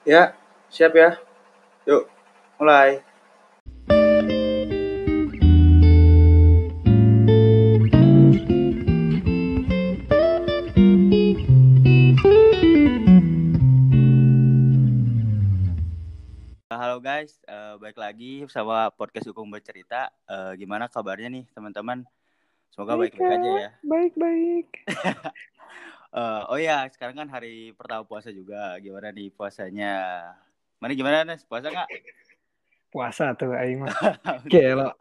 Ya, siap ya. Yuk, mulai. Halo guys, uh, baik lagi sama podcast Hukum Bercerita. Uh, gimana kabarnya nih teman-teman? Semoga baik-baik aja ya. Baik-baik. uh, oh ya, sekarang kan hari pertama puasa juga. Gimana nih puasanya? Mana gimana nih puasa nggak? Puasa tuh Aing mah. Gelo.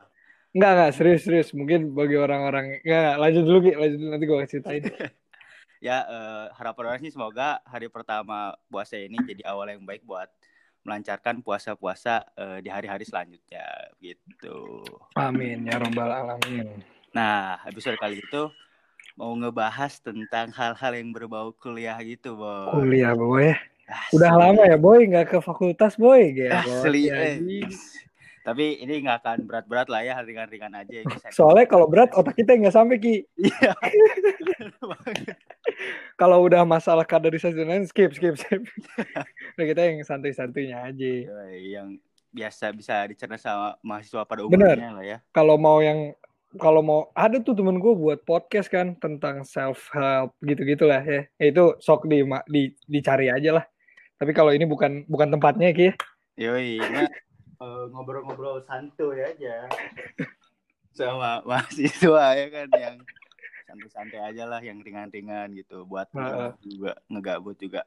Enggak enggak serius serius. Mungkin bagi orang-orang enggak lanjut dulu Ki, lanjut dulu nanti gue ceritain. ya uh, harapan orang sih semoga hari pertama puasa ini jadi awal yang baik buat melancarkan puasa-puasa uh, di hari-hari selanjutnya gitu. Amin ya robbal alamin. Nah, episode kali itu mau ngebahas tentang hal-hal yang berbau kuliah gitu, Boy. Kuliah, Boy. Asli. Udah lama ya, Boy, nggak ke fakultas, Boy. Gitu. Asli, eh. Tapi ini nggak akan berat-berat lah ya, ringan-ringan aja. Soalnya kalau berat otak kita nggak sampai, Ki. Iya. kalau udah masalah kaderisasi lain, skip, skip, skip. nah, kita yang santai-santainya aja. Yang biasa bisa dicerna sama mahasiswa pada umumnya Bener. lah ya. Kalau mau yang kalau mau ada tuh temen gue buat podcast kan tentang self help gitu gitulah ya. ya itu sok di, di dicari aja lah. Tapi kalau ini bukan bukan tempatnya ki yoi nah, uh, ngobrol-ngobrol santuy aja. Sama mahasiswa ya kan yang santai-santai aja lah yang ringan-ringan gitu buat uh, juga ngegabut juga.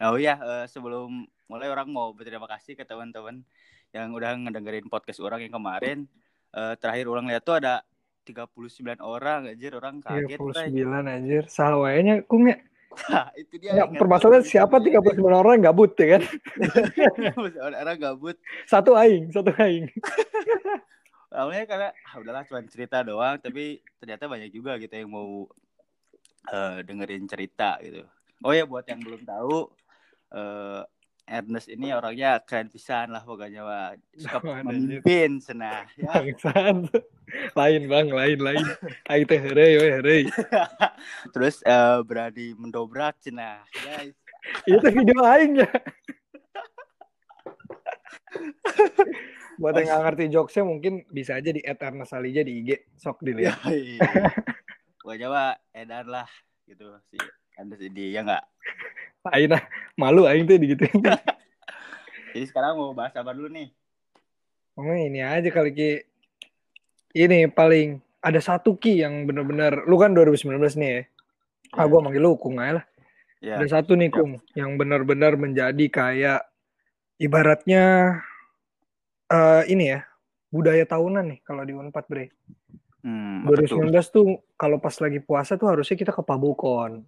Oh ya uh, sebelum mulai orang mau berterima kasih ke teman-teman yang udah ngedengerin podcast orang yang kemarin uh, terakhir ulang lihat tuh ada 39 orang anjir orang kaget 39 anjir sawahnya kumnya Nah, itu dia. Ya, permasalahan siapa 39 orang gabut ya kan? orang gabut. Satu aing, satu aing. Awalnya karena ah, udahlah cuma cerita doang, tapi ternyata banyak juga gitu yang mau uh, dengerin cerita gitu. Oh ya buat yang belum tahu, uh, Ernest ini orangnya keren pisan lah pokoknya mah suka memimpin senah ya. lain bang lain lain. Aing teh we heureuy. Terus uh, berani mendobrak cenah guys. Itu video aing ya. Buat yang nggak ngerti jokesnya mungkin bisa aja di Ernest Salija di IG sok dilihat. Pokoknya mah edan lah gitu si Ernest ini ya nggak Aing nah, malu aing tuh gitu. Jadi sekarang mau bahas apa dulu nih? Oh ini aja kali Ki. Ini paling ada satu Ki yang bener-bener lu kan 2019 nih ya. Ah gua manggil lu Kung aja lah. Ya. Ada satu nih Kung ya. yang benar-benar menjadi kayak ibaratnya uh, ini ya budaya tahunan nih kalau di Unpad Bre. Hmm, 2019 betul. tuh kalau pas lagi puasa tuh harusnya kita ke Pabukon.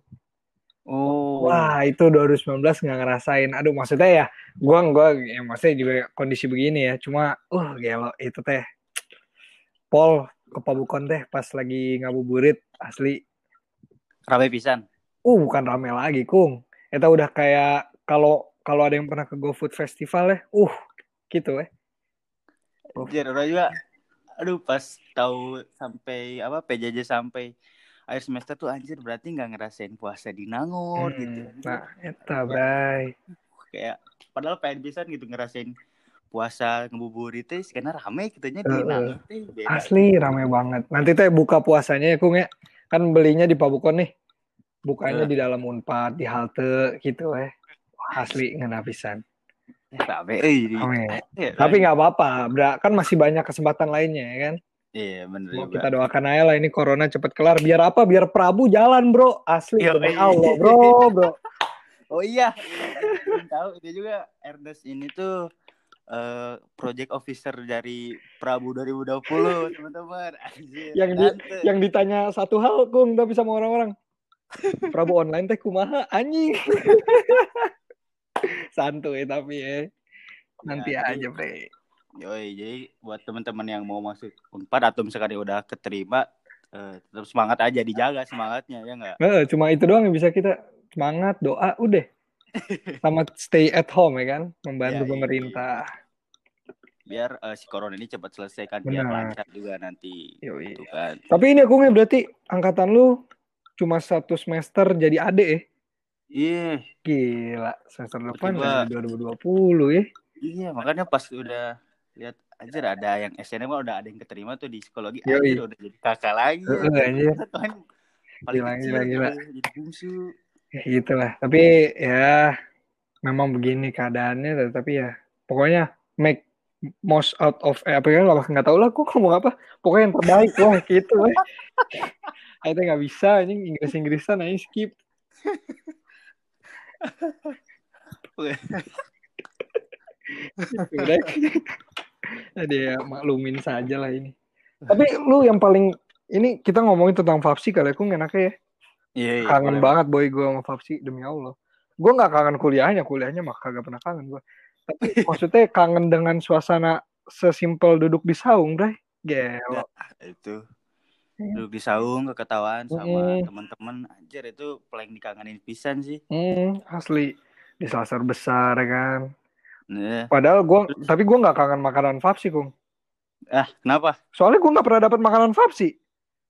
Oh. Wah, itu 2019 nggak ngerasain. Aduh, maksudnya ya, gua gua ya maksudnya juga kondisi begini ya. Cuma uh gelo itu teh. Pol ke Pabukon teh pas lagi ngabuburit asli. Rame pisan. Uh, bukan rame lagi, Kung. Itu udah kayak kalau kalau ada yang pernah ke GoFood Festival ya, uh, gitu ya. Anjir, orang juga aduh pas tahu sampai apa PJJ sampai akhir semester tuh anjir berarti nggak ngerasain puasa di Nangor hmm, gitu. Nah, eta bray. Kayak padahal pengen bisa gitu ngerasain puasa ngebuburit teh karena rame kitanya di uh, Nangor teh Asli rame banget. Nanti teh buka puasanya ya Kung ya. Kan belinya di Pabukon nih. Bukanya uh. di dalam Unpad, di halte gitu ya. Asli ngena pisan. Rame, eh, Tapi nggak apa-apa, kan masih banyak kesempatan lainnya ya kan. Iya bener Mau kita doakan aja lah ini corona cepet kelar. Biar apa? Biar Prabu jalan bro. Asli Yo, iya. Allah bro bro. oh iya. Tahu itu juga Ernest ini tuh uh, project officer dari Prabu 2020 teman-teman. Yang di, yang ditanya satu hal kung tapi sama orang-orang. Prabu online teh kumaha anjing. Santuy tapi ya. Nanti ya, aja, Bre. Yoi, jadi buat teman-teman yang mau masuk Unpad atau misalkan udah keterima, uh, tetap semangat aja, dijaga semangatnya ya nggak? Uh, cuma itu doang yang bisa kita semangat, doa, udah. Sama stay at home ya kan, membantu ya, pemerintah. Iya. Biar uh, si corona ini cepat selesai kan, biar lancar juga nanti. Yoi. Gitu kan. Tapi ini aku berarti angkatan lu cuma satu semester jadi adik ya? Iya. Gila, semester depan kan 2020 ya. Iya, makanya pas udah lihat aja ada yang SNM udah ada yang keterima tuh di psikologi aja udah jadi kakak lagi. Uh, anjir. Kan paling Gila, kecil gila, gila. jadi bungsu. Ya gitulah. Tapi ya memang begini keadaannya tapi ya pokoknya make most out of eh, apa ya nggak tahu lah kok ngomong apa pokoknya yang terbaik wah gitu weh. Itu nggak bisa ini Inggris Inggrisan aja skip udah jadi ya maklumin saja lah ini. Tapi lu yang paling ini kita ngomongin tentang Fapsi kali ya, kung enaknya ya? Iya, iya, kangen banget boy gue sama Fapsi demi Allah. Gue nggak kangen kuliahnya kuliahnya mah kagak pernah kangen gue tapi maksudnya kangen dengan suasana sesimpel duduk di saung bray. Gelo. Itu. Iya. duduk di saung keketawaan sama Mm-mm. teman-teman anjir itu paling dikangenin pisan sih. Hmm, asli. Di selasar besar ya kan Nah, padahal gue tapi gue nggak kangen makanan Fapsi kung. Ah kenapa? Soalnya gue nggak pernah dapat makanan Fapsi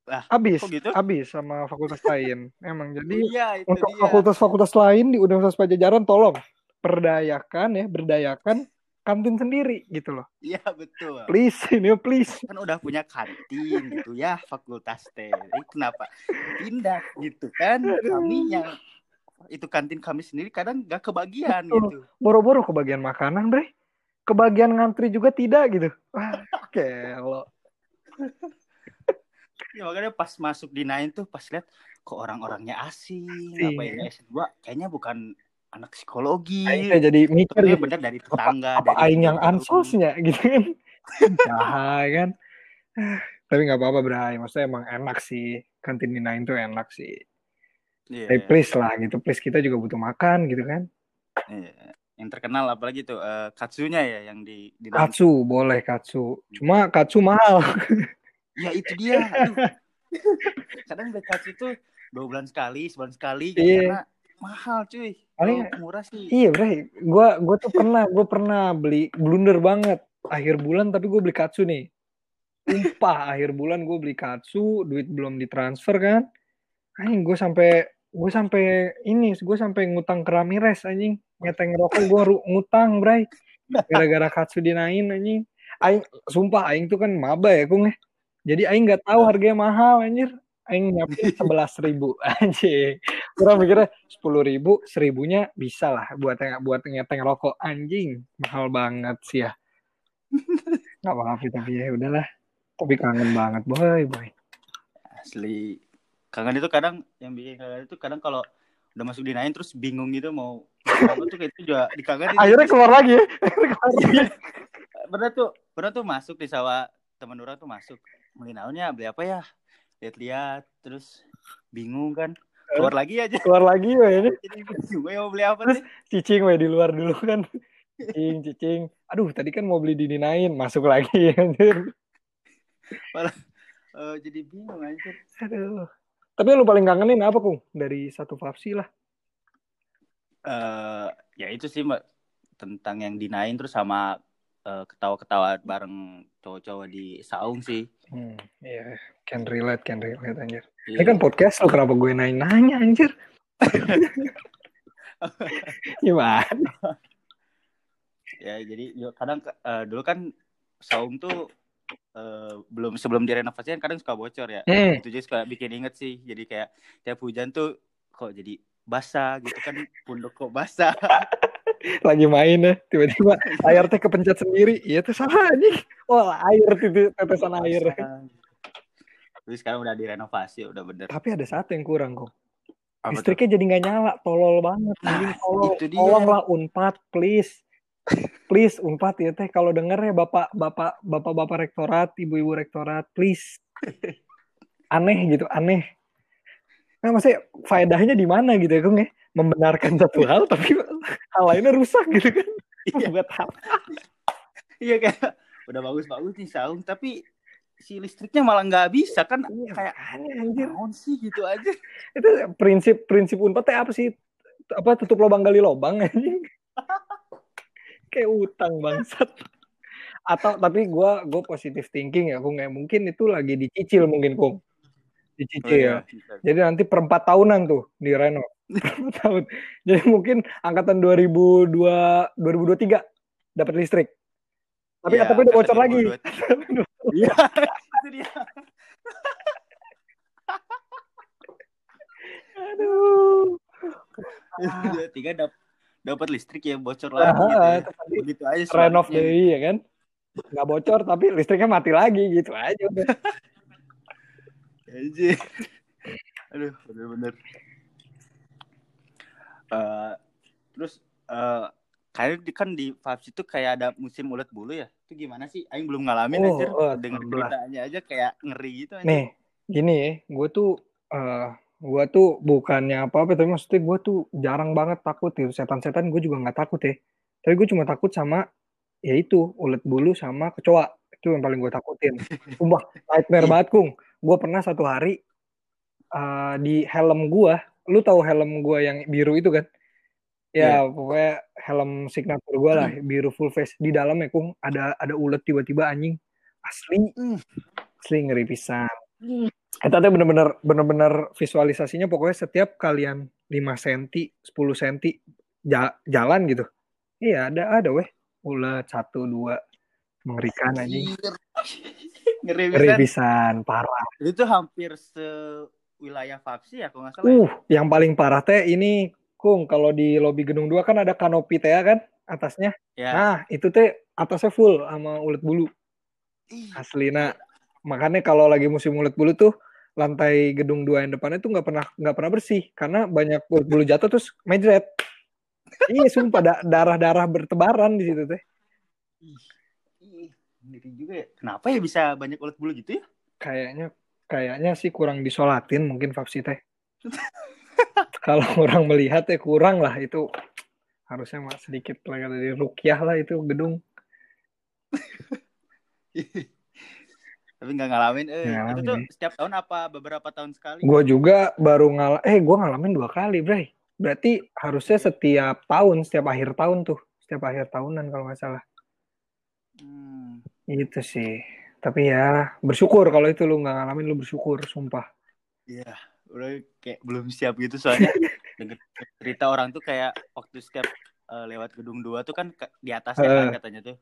Ah, habis kok gitu? habis sama fakultas lain. Emang jadi iya itu untuk fakultas-fakultas lain di Universitas Pajajaran tolong perdayakan ya berdayakan kantin sendiri gitu loh. Iya betul. Please ini please. Kan udah punya kantin gitu ya fakultas teh Eh, kenapa pindah gitu kan? Kami yang itu kantin kami sendiri kadang gak kebagian Betul. gitu. Boro-boro kebagian makanan bre. Kebagian ngantri juga tidak gitu. Wah kelo. Ya makanya pas masuk di Nine tuh pas lihat kok orang-orangnya asing Asing. apa ya? S2 kayaknya bukan anak psikologi. Aing jadi mikir gitu. bener dari tetangga apa dari aing yang dari- ansosnya gitu kan? Jahat kan? Tapi nggak apa-apa bray maksudnya emang enak sih. Kantin di Nine tuh enak sih Iya, Tapi please lah gitu please kita juga butuh makan gitu kan. Iya. yang terkenal apalagi tuh eh, katsunya ya yang di di katsu boleh katsu. Cuma katsu mahal. Ya itu dia. Kadang beli katsu tuh dua bulan sekali sebulan sekali gitu, Iya. karena mahal cuy. Paling- kalau murah sih. Iya bre, gue gua tuh pernah gue pernah beli blunder banget. Akhir bulan tapi gue beli katsu nih. Sumpah akhir bulan gue beli katsu, duit belum ditransfer kan. Anjing gue sampai gue sampai ini gue sampai ngutang ke Ramirez anjing. Ngeteng rokok gue ngutang bre gara-gara katsu dinain anjing. Aing sumpah aing tuh kan maba ya kung ya. Jadi aing nggak tahu harganya mahal anjir. Aing nyiapin sebelas ribu anjing. Kurang mikirnya sepuluh ribu seribunya bisa lah buat buat ngeteng rokok anjing. Mahal banget sih ya. Nggak apa-apa tapi ya udahlah. Tapi kangen banget boy boy asli kangen itu kadang yang bikin kangen itu kadang kalau udah masuk di Nine terus bingung gitu mau apa tuh kayak itu juga dikangenin akhirnya keluar lagi ya? Pernah tuh pernah tuh masuk di sawah teman orang tuh masuk. Beli naonnya beli apa ya? Lihat-lihat terus bingung kan. Keluar lagi aja. keluar lagi ya ini. Ya mau beli apa sih? cicing we di luar dulu kan. Cicing cicing. Aduh tadi kan mau beli dininain masuk lagi. Anjir Eh, jadi bingung anjir. Aduh tapi lu paling kangenin apa kung? Dari satu fapsi lah. Eh ya itu sih mbak. Tentang yang dinain terus sama eh, ketawa-ketawa bareng cowok-cowok di saung sih. Hmm, iya can relate can relate anjir. Iya. ini kan podcast lo kenapa gue nanya-nanya anjir? Gimana? Ya jadi kadang eh, dulu kan saung tuh eh, belum sebelum direnovasi kan kadang suka bocor ya. Hmm. itu juga suka bikin inget sih. Jadi kayak tiap hujan tuh kok jadi basah gitu kan punduk kok basah. Lagi main ya tiba-tiba layar teh kepencet sendiri. Iya tuh salah anjing. Oh air tetesan air. Basah. Terus sekarang udah direnovasi udah bener. Tapi ada satu yang kurang kok Apa listriknya jadi nggak nyala tolol banget. Nah, tolol itu dia. tolonglah unpad please please unpad ya teh. Kalau denger ya bapak bapak bapak bapak rektorat ibu-ibu rektorat please. Aneh gitu aneh. Nah maksudnya faedahnya di mana gitu ya Kung ya? Membenarkan satu hal tapi hal lainnya rusak gitu kan? Iya. buat apa iya kayak udah bagus-bagus nih saung. Tapi si listriknya malah nggak bisa kan? Iya, kayak aneh anjir. Sih? Gitu aja. Itu prinsip prinsip unpad apa sih? Apa tutup lubang gali lubang anjing kayak utang bangsat atau tapi gue gue positif thinking ya kung ya mungkin itu lagi dicicil mungkin kung dicicil oh, iya. ya. Jadi nanti per empat tahunan tuh di Reno. tahun. Jadi mungkin angkatan 2002 2023 dapat listrik. Tapi ya, atapnya udah bocor lagi. Iya, itu dia. Aduh. Tiga dap dapat listrik ya bocor lagi ah, gitu. Ya. Begitu aja. Renov deh ya kan. Nggak bocor tapi listriknya mati lagi gitu aja udah. Aja. Aduh, bener-bener. Uh, terus uh, kayak kan di Fabs itu kayak ada musim ulet bulu ya. Itu gimana sih? Aing belum ngalamin oh, aja. Oh, Dengan beritanya aja kayak ngeri gitu. Aja. Nih, gini ya. Gue tuh uh, gue tuh bukannya apa-apa tapi maksudnya gue tuh jarang banget takut gitu setan-setan gue juga nggak takut ya. Tapi gue cuma takut sama ya itu ulet bulu sama kecoa. Itu yang paling gue takutin. Sumpah nightmare banget kung. Gue pernah satu hari uh, di helm gue lu tahu helm gue yang biru itu kan? Ya yeah. pokoknya helm signature gue lah biru full face. Di dalamnya kung ada ada ulet tiba-tiba anjing. Asli. Mm. asli ngeri pisan mm. Eta tuh bener-bener bener-bener visualisasinya pokoknya setiap kalian 5 cm, 10 cm jalan gitu. Iya, ada ada weh. Ulet satu dua mengerikan aja. Ngeri, pisan, parah. Itu hampir se wilayah Fapsi ya kalau nggak salah. Ya? Uh, yang paling parah teh ini Kung, kalau di lobi gedung 2 kan ada kanopi teh kan atasnya. Ya. Nah, itu teh atasnya full sama ulet bulu. Aslina makanya kalau lagi musim ulet bulu tuh lantai gedung dua yang depannya tuh nggak pernah nggak pernah bersih. Karena banyak ulet bulu jatuh terus mejret iya sumpah da darah darah bertebaran di situ teh. Ih, juga ya. Kenapa ya bisa banyak ulet bulu gitu ya? Kayaknya kayaknya sih kurang disolatin mungkin Fapsi teh. Kalau orang melihat ya kurang lah itu. Harusnya mas sedikit lagi dari rukyah lah itu gedung tapi nggak ngalamin eh ngalamin, itu tuh ya. setiap tahun apa beberapa tahun sekali? Gue juga baru ngal eh gue ngalamin dua kali bray. Berarti harusnya setiap tahun setiap akhir tahun tuh. Setiap akhir tahunan kalau nggak salah. Hmm. itu sih. Tapi ya bersyukur kalau itu lu nggak ngalamin lu bersyukur sumpah. Iya. Udah kayak belum siap gitu soalnya. Denger cerita orang tuh kayak waktu setiap uh, lewat gedung dua tuh kan di atasnya uh. kan katanya tuh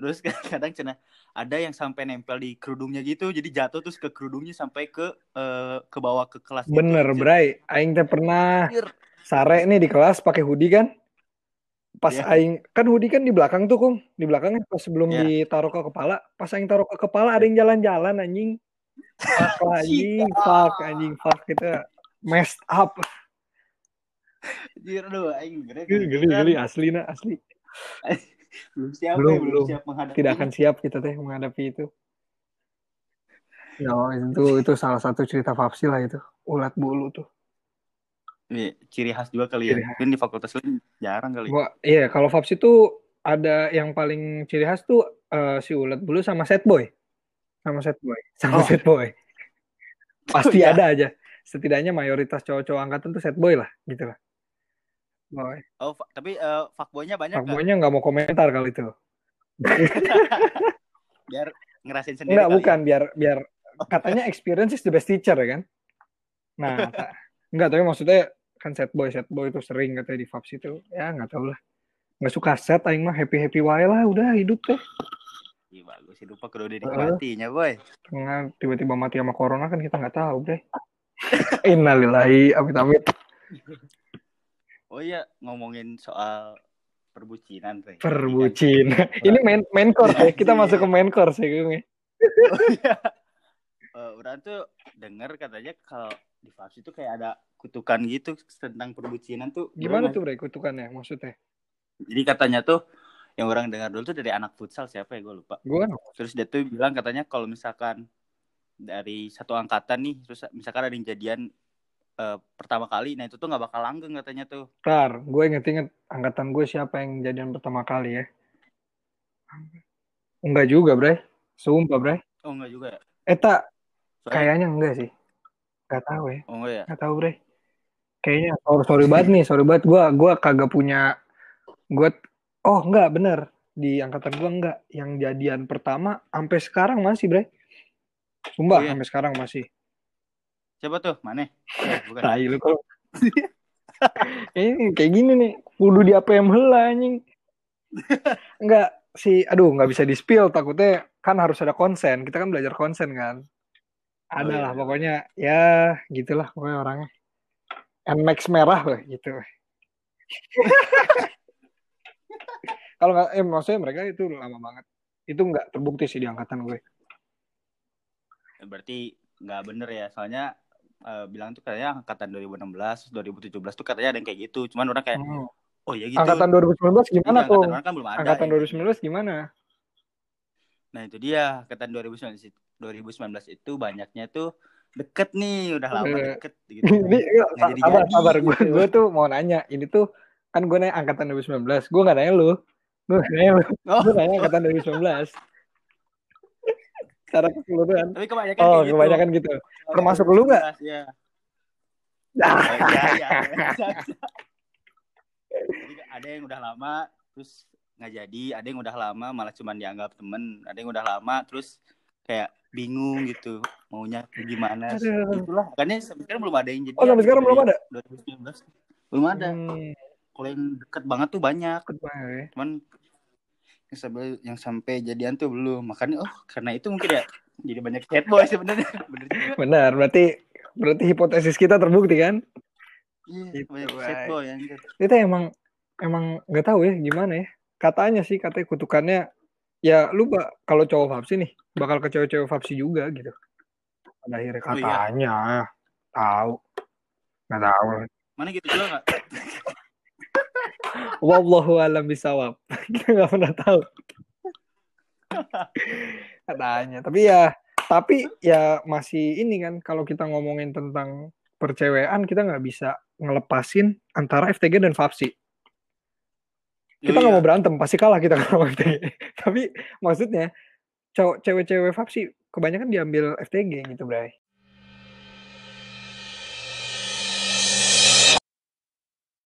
terus kadang cina ada yang sampai nempel di kerudungnya gitu jadi jatuh terus ke kerudungnya sampai ke uh, ke bawah ke kelas gitu. bener gitu. bray. Aing teh pernah sare nih di kelas pakai hoodie kan? Pas yeah. aing kan hoodie kan di belakang tuh kung. Di belakang pas sebelum yeah. ditaruh ke kepala. Pas aing taruh ke kepala ada yang jalan-jalan anjing. Fuck anjing. fuck anjing fuck kita messed up. Jir, aduh, aing gede, geli, geli, geli, asli nah, asli belum siap belum, ya, belum siap menghadapi tidak akan siap kita teh menghadapi itu ya itu itu salah satu cerita Fapsi lah itu ulat bulu tuh Iya, ciri khas juga kali ya. Mungkin di fakultas lain jarang kali. Gua, iya, kalau Fapsi tuh ada yang paling ciri khas tuh uh, si ulat bulu sama set boy. Sama set boy. Sama oh. set boy. Pasti oh, iya. ada aja. Setidaknya mayoritas cowok-cowok angkatan tuh set boy lah, gitu lah. Boy. Oh, tapi uh, fuckboynya banyak Fuckboynya nggak mau komentar kali itu. biar ngerasain sendiri. Enggak, bukan ya? biar biar katanya experience is the best teacher ya kan. Nah, enggak tapi maksudnya kan set boy set boy itu sering katanya di Fabs itu ya nggak tahu lah nggak suka set aing mah happy happy wae lah udah hidup teh Iya bagus hidup pak udah dinikmatinya boy. Tengah tiba-tiba mati sama corona kan kita nggak tahu deh. Innalillahi amit amit. Oh iya, ngomongin soal perbucinan, Teh. Perbucinan. Ini main main course ya. Kita masuk ke main course ya, gue. Oh iya. Uh, orang tuh denger katanya kalau di Fabs itu kayak ada kutukan gitu tentang perbucinan tuh. Gimana tuh, Bre, kutukannya maksudnya? Jadi katanya tuh yang orang dengar dulu tuh dari anak futsal siapa ya gue lupa. Gue Terus dia tuh bilang katanya kalau misalkan dari satu angkatan nih, terus misalkan ada yang jadian uh, pertama kali nah itu tuh nggak bakal langgeng katanya tuh. Ntar, gue inget-inget angkatan gue siapa yang jadian pertama kali ya? Enggak juga bre. Sumpah bre. Oh enggak juga ya? Eta Soalnya... kayaknya enggak sih. Gak tahu ya. Oh enggak ya? Gak tahu bre. Kayaknya sorry, sorry banget nih sorry banget. Gue gue kagak punya gue oh enggak bener. Di angkatan gue enggak. Yang jadian pertama sampai sekarang masih bre. Sumpah oh, iya. sampai sekarang masih Siapa tuh? Mana? Eh, bukan. Nah, lu kalau ini kayak gini nih, kudu di apa yang hela anjing. Enggak si aduh nggak bisa di spill takutnya kan harus ada konsen. Kita kan belajar konsen kan. Ada oh, iya. pokoknya ya gitulah pokoknya orangnya. Nmax merah lah gitu. Kalau nggak, eh maksudnya mereka itu lama banget. Itu nggak terbukti sih di angkatan gue. Berarti nggak bener ya, soalnya uh, bilang tuh kayaknya angkatan 2016, 2017 tuh katanya ada yang kayak gitu. Cuman orang kayak, hmm. oh ya gitu. Angkatan 2019 gimana tuh? Angkatan, kan belum ada, angkatan ya. 2019 gimana? Nah itu dia, angkatan 2019, 2019 itu banyaknya tuh deket nih, udah lama deket gitu. ini, nah, jadi sabar, sabar. Gue, gitu. gue tuh mau nanya, ini tuh kan gue nanya angkatan 2019, gue gak nanya lu. Gue nanya lu, oh. gue nanya angkatan 2019 secara keseluruhan. Tapi kebanyakan oh, gitu. kebanyakan gitu. Oh, Termasuk lu nggak? Ya. Nah. ya, ya, ada yang udah lama terus nggak jadi, ada yang udah lama malah cuma dianggap temen, ada yang udah lama terus kayak bingung gitu maunya gimana itulah makanya sampai sekarang belum ada yang jadi oh sampai sekarang belum ada 2019 belum ada hmm. kalau yang deket banget tuh banyak deket banget, ya. cuman sampai yang sampai jadian tuh belum. Makanya oh karena itu mungkin ya jadi banyak chat boy sebenarnya benar berarti berarti hipotesis kita terbukti kan? Iya banyak chat boy itu emang emang nggak tahu ya gimana ya. Katanya sih katanya kutukannya ya lu bak kalau cowok vapsi nih bakal ke cewek-cewek vapsi juga gitu. Pada akhirnya katanya oh, iya? tahu. Nggak tahu. Mana gitu juga nggak Wallahu alam bisawab. Kita nggak pernah tahu. Katanya. Tapi ya, tapi ya masih ini kan kalau kita ngomongin tentang percewean kita nggak bisa ngelepasin antara FTG dan Fapsi. Kita nggak iya. mau berantem, pasti kalah kita kalau FTG. tapi maksudnya cewek-cewek Fapsi kebanyakan diambil FTG gitu, Bray.